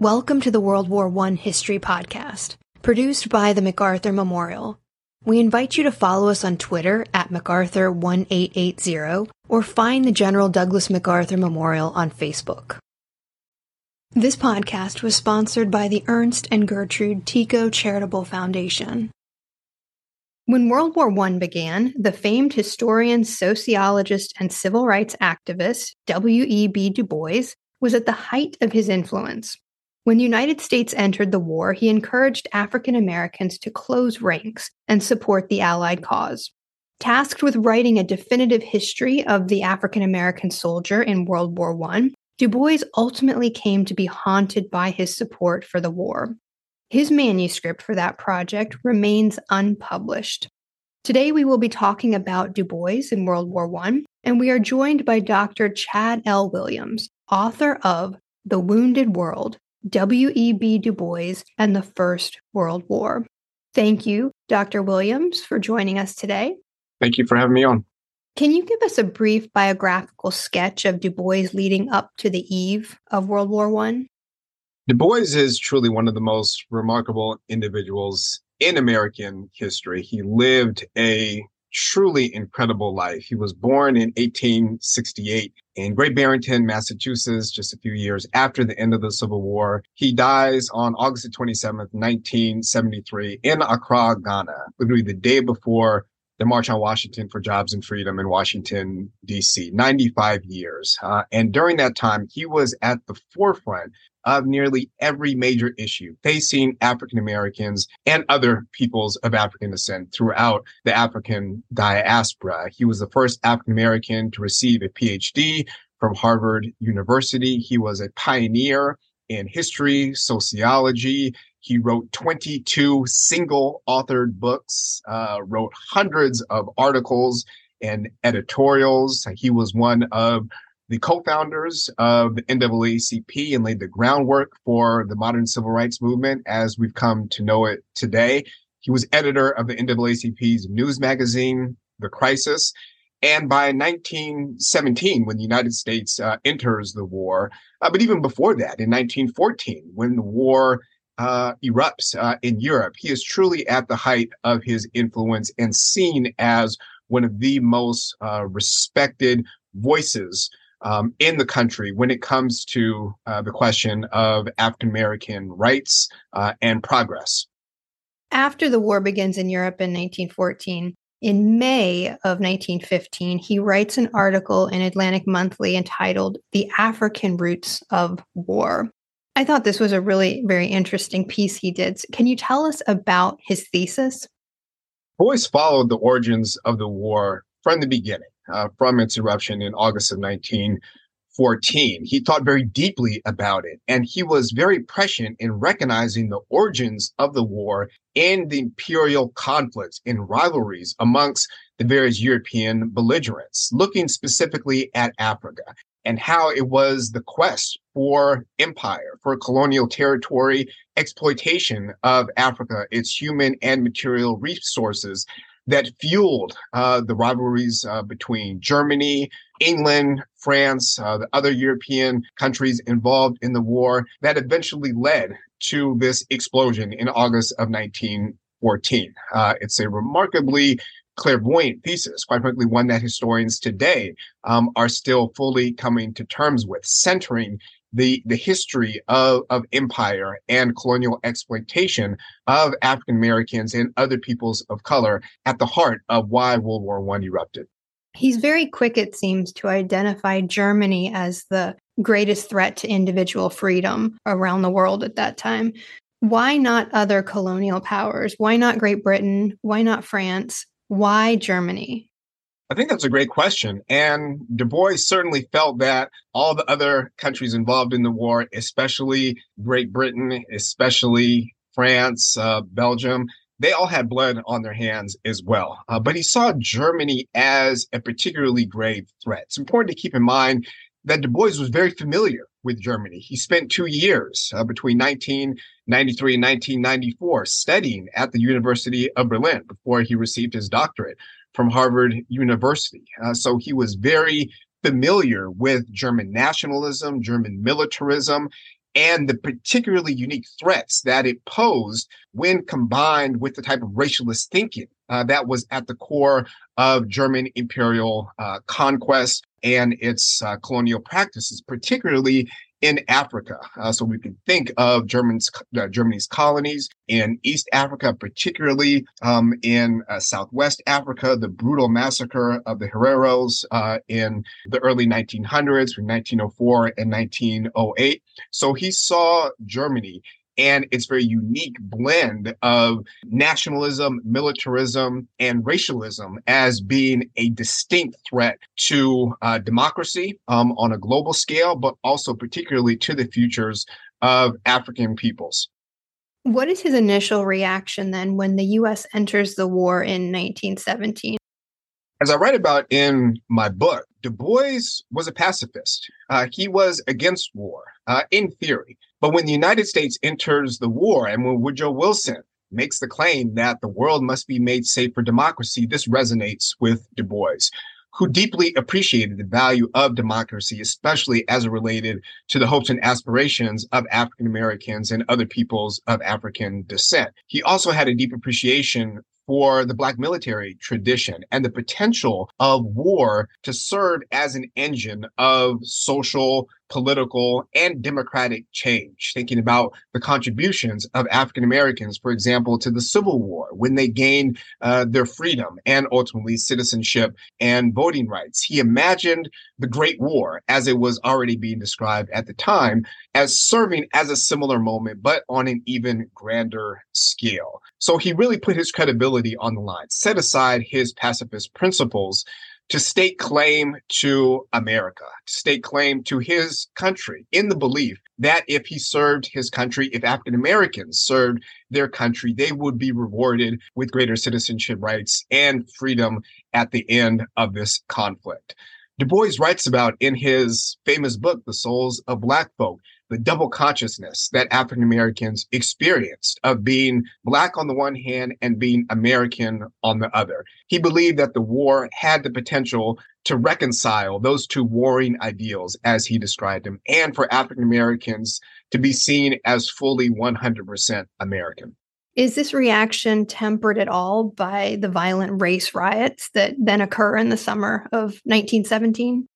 Welcome to the World War I History Podcast, produced by the MacArthur Memorial. We invite you to follow us on Twitter at MacArthur1880 or find the General Douglas MacArthur Memorial on Facebook. This podcast was sponsored by the Ernst and Gertrude Ticho Charitable Foundation. When World War I began, the famed historian, sociologist, and civil rights activist W.E.B. Du Bois was at the height of his influence. When the United States entered the war, he encouraged African Americans to close ranks and support the Allied cause. Tasked with writing a definitive history of the African American soldier in World War I, Du Bois ultimately came to be haunted by his support for the war. His manuscript for that project remains unpublished. Today, we will be talking about Du Bois in World War I, and we are joined by Dr. Chad L. Williams, author of The Wounded World W.E.B. Du Bois and the First World War. Thank you, Dr. Williams, for joining us today. Thank you for having me on. Can you give us a brief biographical sketch of Du Bois leading up to the eve of World War I? Du Bois is truly one of the most remarkable individuals in American history. He lived a truly incredible life. He was born in 1868 in Great Barrington, Massachusetts, just a few years after the end of the Civil War. He dies on August 27, 1973 in Accra, Ghana, literally the day before the March on Washington for Jobs and Freedom in Washington, D.C., 95 years. Uh, and during that time, he was at the forefront of nearly every major issue facing African Americans and other peoples of African descent throughout the African diaspora. He was the first African American to receive a PhD from Harvard University. He was a pioneer in history, sociology. He wrote 22 single authored books, uh, wrote hundreds of articles and editorials. He was one of the co-founders of the NAACP and laid the groundwork for the modern civil rights movement as we've come to know it today. He was editor of the NAACP's news magazine, The Crisis. And by 1917, when the United States uh, enters the war, uh, but even before that, in 1914, when the war uh, erupts uh, in Europe, he is truly at the height of his influence and seen as one of the most uh, respected voices um, in the country when it comes to uh, the question of African American rights uh, and progress. After the war begins in Europe in 1914, in May of 1915, he writes an article in Atlantic Monthly entitled The African Roots of War. I thought this was a really very interesting piece he did. Can you tell us about his thesis? Bois followed the origins of the war from the beginning uh, from its eruption in August of 1914. He thought very deeply about it, and he was very prescient in recognizing the origins of the war and the imperial conflicts and rivalries amongst the various European belligerents, looking specifically at Africa and how it was the quest for empire, for colonial territory, exploitation of Africa, its human and material resources that fueled uh, the rivalries uh, between Germany, England, France, uh, the other European countries involved in the war that eventually led to this explosion in August of 1914. Uh, it's a remarkably clairvoyant thesis, quite frankly, one that historians today um, are still fully coming to terms with, centering the the history of, of empire and colonial exploitation of African Americans and other peoples of color at the heart of why World War One erupted. He's very quick, it seems, to identify Germany as the greatest threat to individual freedom around the world at that time. Why not other colonial powers? Why not Great Britain? Why not France? Why Germany? I think that's a great question. And Du Bois certainly felt that all the other countries involved in the war, especially Great Britain, especially France, uh, Belgium, they all had blood on their hands as well. Uh, but he saw Germany as a particularly grave threat. It's important to keep in mind that Du Bois was very familiar with Germany. He spent two years uh, between 1993 and 1994 studying at the University of Berlin before he received his doctorate from Harvard University. Uh, so he was very familiar with German nationalism, German militarism, and the particularly unique threats that it posed when combined with the type of racialist thinking uh, that was at the core of German imperial uh, conquest and its uh, colonial practices, particularly in Africa. Uh, so we can think of German's, uh, Germany's colonies in East Africa, particularly um, in uh, Southwest Africa, the brutal massacre of the Hereros uh, in the early 1900s, from 1904 and 1908. So he saw Germany and its very unique blend of nationalism, militarism, and racialism as being a distinct threat to uh, democracy um, on a global scale, but also particularly to the futures of African peoples. What is his initial reaction then when the US enters the war in 1917? As I write about in my book, Du Bois was a pacifist. Uh, he was against war uh, in theory. But when the United States enters the war and when Woodrow Wilson makes the claim that the world must be made safe for democracy, this resonates with Du Bois, who deeply appreciated the value of democracy, especially as it related to the hopes and aspirations of African Americans and other peoples of African descent. He also had a deep appreciation for the Black military tradition and the potential of war to serve as an engine of social, political, and democratic change. Thinking about the contributions of African Americans, for example, to the Civil War when they gained uh, their freedom and ultimately citizenship and voting rights. He imagined the Great War, as it was already being described at the time, as serving as a similar moment, but on an even grander scale. So he really put his credibility on the line, set aside his pacifist principles to stake claim to America, to stake claim to his country in the belief that if he served his country, if African Americans served their country, they would be rewarded with greater citizenship rights and freedom at the end of this conflict. Du Bois writes about in his famous book, The Souls of Black Folk, the double consciousness that African Americans experienced of being Black on the one hand and being American on the other. He believed that the war had the potential to reconcile those two warring ideals as he described them, and for African Americans to be seen as fully 100% American. Is this reaction tempered at all by the violent race riots that then occur in the summer of 1917?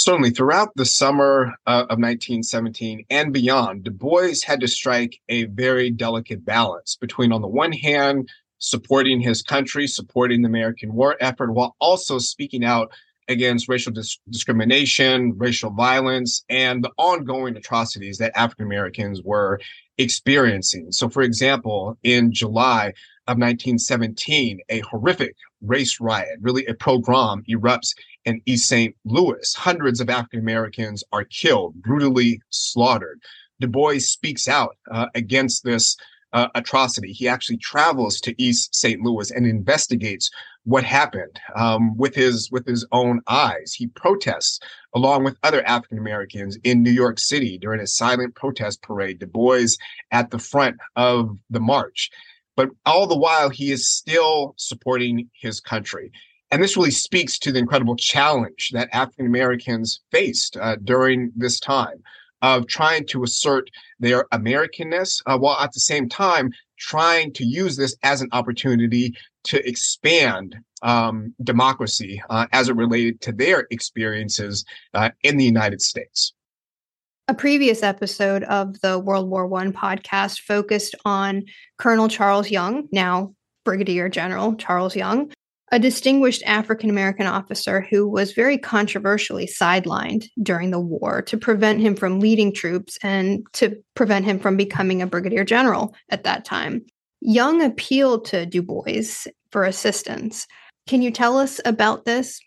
Certainly, throughout the summer uh, of 1917 and beyond, Du Bois had to strike a very delicate balance between, on the one hand, supporting his country, supporting the American war effort, while also speaking out against racial dis- discrimination, racial violence, and the ongoing atrocities that African Americans were experiencing. So, for example, in July of 1917, a horrific race riot, really a pogrom, erupts in East St. Louis. Hundreds of African Americans are killed, brutally slaughtered. Du Bois speaks out uh, against this uh, atrocity. He actually travels to East St. Louis and investigates what happened um, with his with his own eyes. He protests along with other African Americans in New York City during a silent protest parade. Du Bois at the front of the march, but all the while he is still supporting his country. And this really speaks to the incredible challenge that African Americans faced uh, during this time of trying to assert their Americanness uh, while at the same time trying to use this as an opportunity to expand um, democracy uh, as it related to their experiences uh, in the United States. A previous episode of the World War One podcast focused on Colonel Charles Young, now Brigadier General Charles Young, a distinguished African American officer who was very controversially sidelined during the war to prevent him from leading troops and to prevent him from becoming a brigadier general at that time. Young appealed to Du Bois for assistance. Can you tell us about this?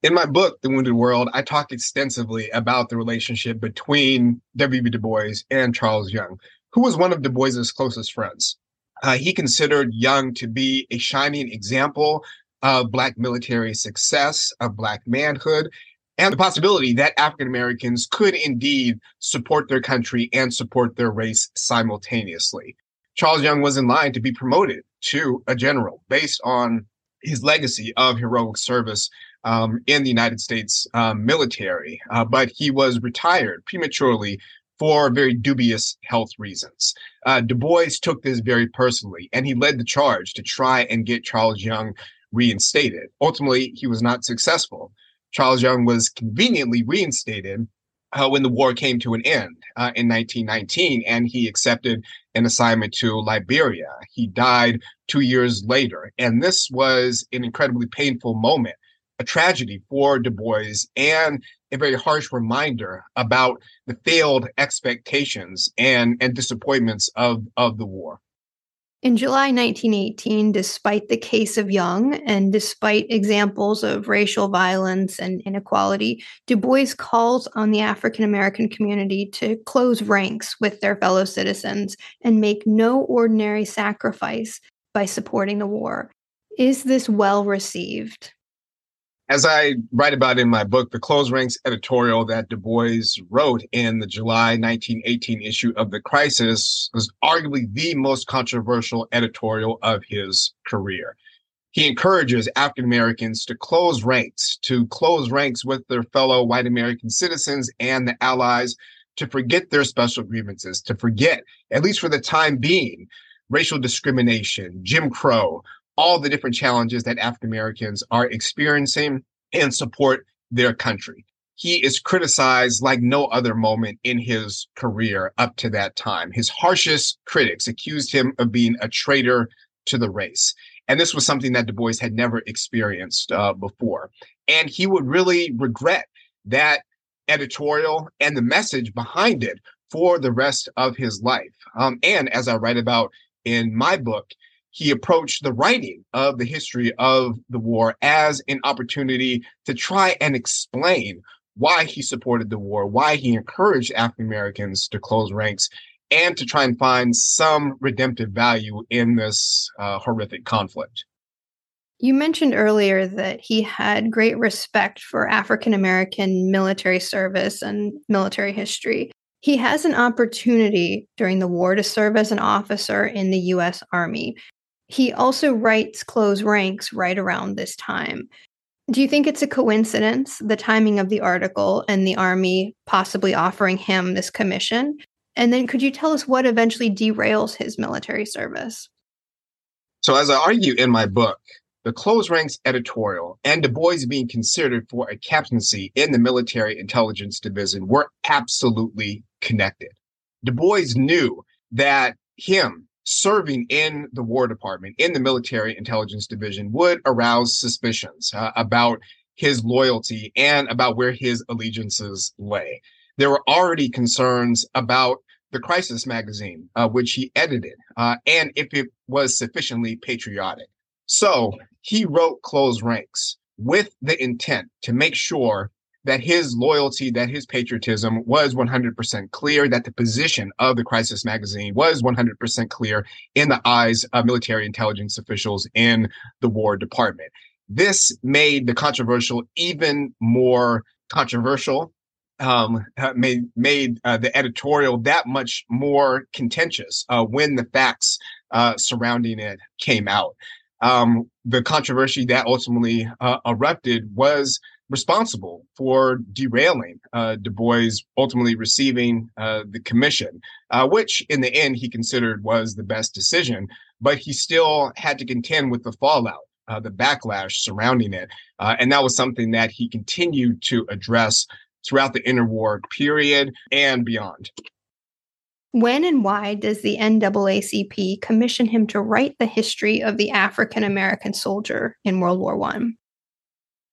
In my book, The Wounded World, I talk extensively about the relationship between W.B. Du Bois and Charles Young, who was one of Du Bois's closest friends. Uh, he considered Young to be a shining example of Black military success, of Black manhood, and the possibility that African Americans could indeed support their country and support their race simultaneously. Charles Young was in line to be promoted to a general based on his legacy of heroic service um, in the United States um, military, uh, but he was retired prematurely for very dubious health reasons. Uh, du Bois took this very personally, and he led the charge to try and get Charles Young reinstated. Ultimately, he was not successful. Charles Young was conveniently reinstated uh, when the war came to an end uh, in 1919, and he accepted an assignment to Liberia. He died two years later, and this was an incredibly painful moment, a tragedy for Du Bois, and a very harsh reminder about the failed expectations and, and disappointments of, of the war. In July 1918, despite the case of Young and despite examples of racial violence and inequality, Du Bois calls on the African American community to close ranks with their fellow citizens and make no ordinary sacrifice by supporting the war. Is this well received? As I write about in my book, the Close Ranks editorial that Du Bois wrote in the July 1918 issue of The Crisis was arguably the most controversial editorial of his career. He encourages African Americans to close ranks, to close ranks with their fellow white American citizens and the allies, to forget their special grievances, to forget, at least for the time being, racial discrimination, Jim Crow, all the different challenges that African Americans are experiencing and support their country. He is criticized like no other moment in his career up to that time. His harshest critics accused him of being a traitor to the race. And this was something that Du Bois had never experienced uh, before. And he would really regret that editorial and the message behind it for the rest of his life. Um, and as I write about in my book, he approached the writing of the history of the war as an opportunity to try and explain why he supported the war, why he encouraged African Americans to close ranks, and to try and find some redemptive value in this uh, horrific conflict. You mentioned earlier that he had great respect for African American military service and military history. He has an opportunity during the war to serve as an officer in the US Army. He also writes Close Ranks right around this time. Do you think it's a coincidence, the timing of the article and the Army possibly offering him this commission? And then could you tell us what eventually derails his military service? So, as I argue in my book, the Close Ranks editorial and Du Bois being considered for a captaincy in the military intelligence division were absolutely connected. Du Bois knew that him serving in the War Department, in the Military Intelligence Division, would arouse suspicions uh, about his loyalty and about where his allegiances lay. There were already concerns about the Crisis magazine, uh, which he edited, uh, and if it was sufficiently patriotic. So he wrote Close Ranks with the intent to make sure that his loyalty, that his patriotism was 100% clear, that the position of the Crisis magazine was 100% clear in the eyes of military intelligence officials in the War Department. This made the controversial even more controversial. Um, made made uh, the editorial that much more contentious uh, when the facts uh, surrounding it came out. Um, the controversy that ultimately uh, erupted was responsible for derailing uh, Du Bois ultimately receiving uh, the commission, uh, which in the end he considered was the best decision. But he still had to contend with the fallout, uh, the backlash surrounding it. Uh, and that was something that he continued to address throughout the interwar period and beyond. When and why does the NAACP commission him to write the history of the African American soldier in World War One?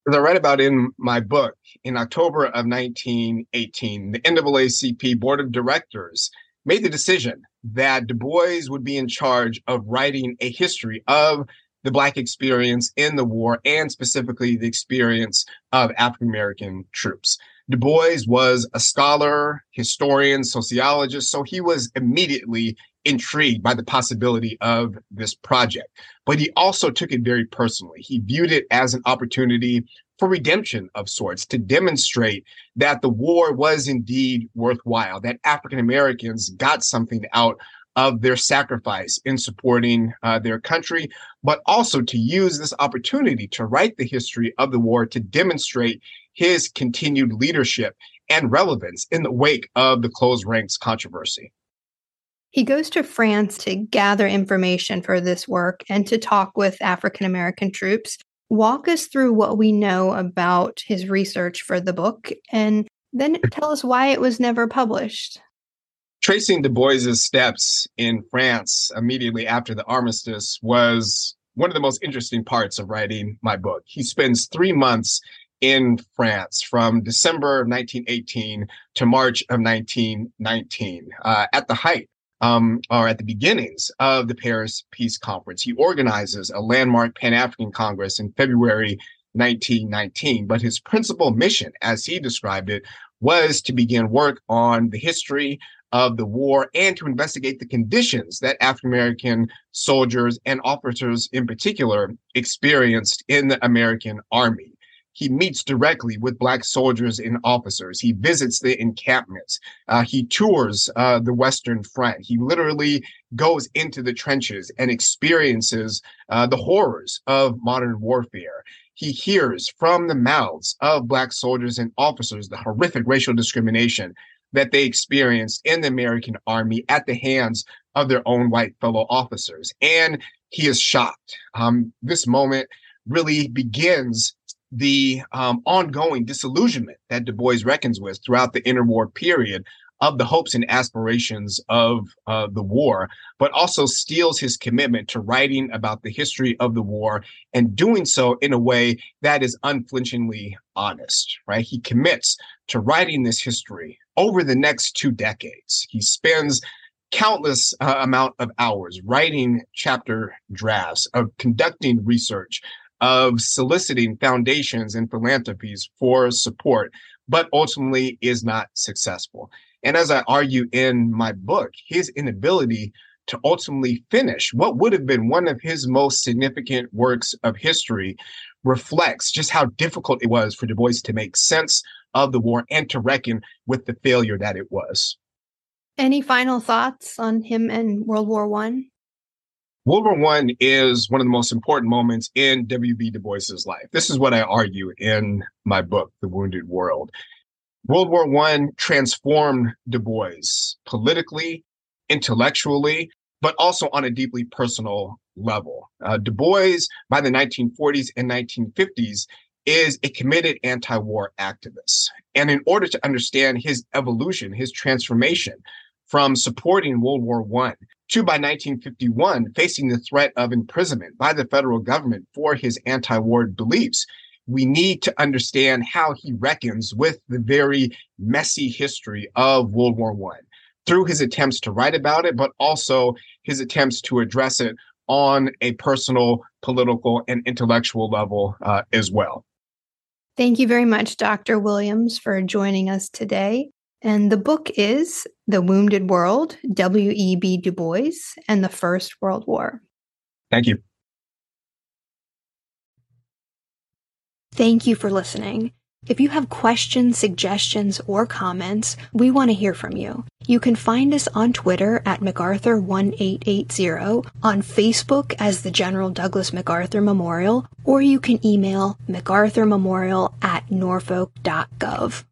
As I write about in my book, in October of 1918, the NAACP Board of Directors made the decision that Du Bois would be in charge of writing a history of the Black experience in the war and specifically the experience of African American troops. Du Bois was a scholar, historian, sociologist, so he was immediately intrigued by the possibility of this project. But he also took it very personally. He viewed it as an opportunity for redemption of sorts to demonstrate that the war was indeed worthwhile, that African Americans got something out of their sacrifice in supporting uh, their country, but also to use this opportunity to write the history of the war to demonstrate his continued leadership and relevance in the wake of the closed ranks controversy. He goes to France to gather information for this work and to talk with African American troops. Walk us through what we know about his research for the book and then tell us why it was never published. Tracing Du Bois's steps in France immediately after the armistice was one of the most interesting parts of writing my book. He spends three months in France from December of 1918 to March of 1919 uh, at the height um, or at the beginnings of the Paris Peace Conference. He organizes a landmark Pan African Congress in February 1919. But his principal mission, as he described it, was to begin work on the history of the war and to investigate the conditions that African American soldiers and officers in particular experienced in the American army. He meets directly with Black soldiers and officers. He visits the encampments. Uh, he tours uh, the Western Front. He literally goes into the trenches and experiences uh, the horrors of modern warfare. He hears from the mouths of Black soldiers and officers the horrific racial discrimination that they experienced in the American army at the hands of their own white fellow officers. And he is shocked. Um, this moment really begins the um, ongoing disillusionment that Du Bois reckons with throughout the interwar period of the hopes and aspirations of uh, the war, but also steels his commitment to writing about the history of the war and doing so in a way that is unflinchingly honest, right? He commits to writing this history over the next two decades. He spends countless uh, amount of hours writing chapter drafts of conducting research of soliciting foundations and philanthropies for support, but ultimately is not successful. And as I argue in my book, his inability to ultimately finish what would have been one of his most significant works of history reflects just how difficult it was for Du Bois to make sense of the war and to reckon with the failure that it was. Any final thoughts on him and World War One? World War One is one of the most important moments in W.B. Du Bois's life. This is what I argue in my book, The Wounded World. World War One transformed Du Bois politically, intellectually, but also on a deeply personal level. Uh, du Bois, by the 1940s and 1950s, is a committed anti-war activist. And in order to understand his evolution, his transformation from supporting World War One to by 1951 facing the threat of imprisonment by the federal government for his anti-war beliefs. We need to understand how he reckons with the very messy history of world war one through his attempts to write about it but also his attempts to address it on a personal political and intellectual level uh, as well. Thank you very much dr williams for joining us today and the book is The Wounded World, W.E.B. Du Bois, and the First World War. Thank you. Thank you for listening. If you have questions, suggestions, or comments, we want to hear from you. You can find us on Twitter at MacArthur1880, on Facebook as the General Douglas MacArthur Memorial, or you can email MacArthurMemorial at norfolk.gov.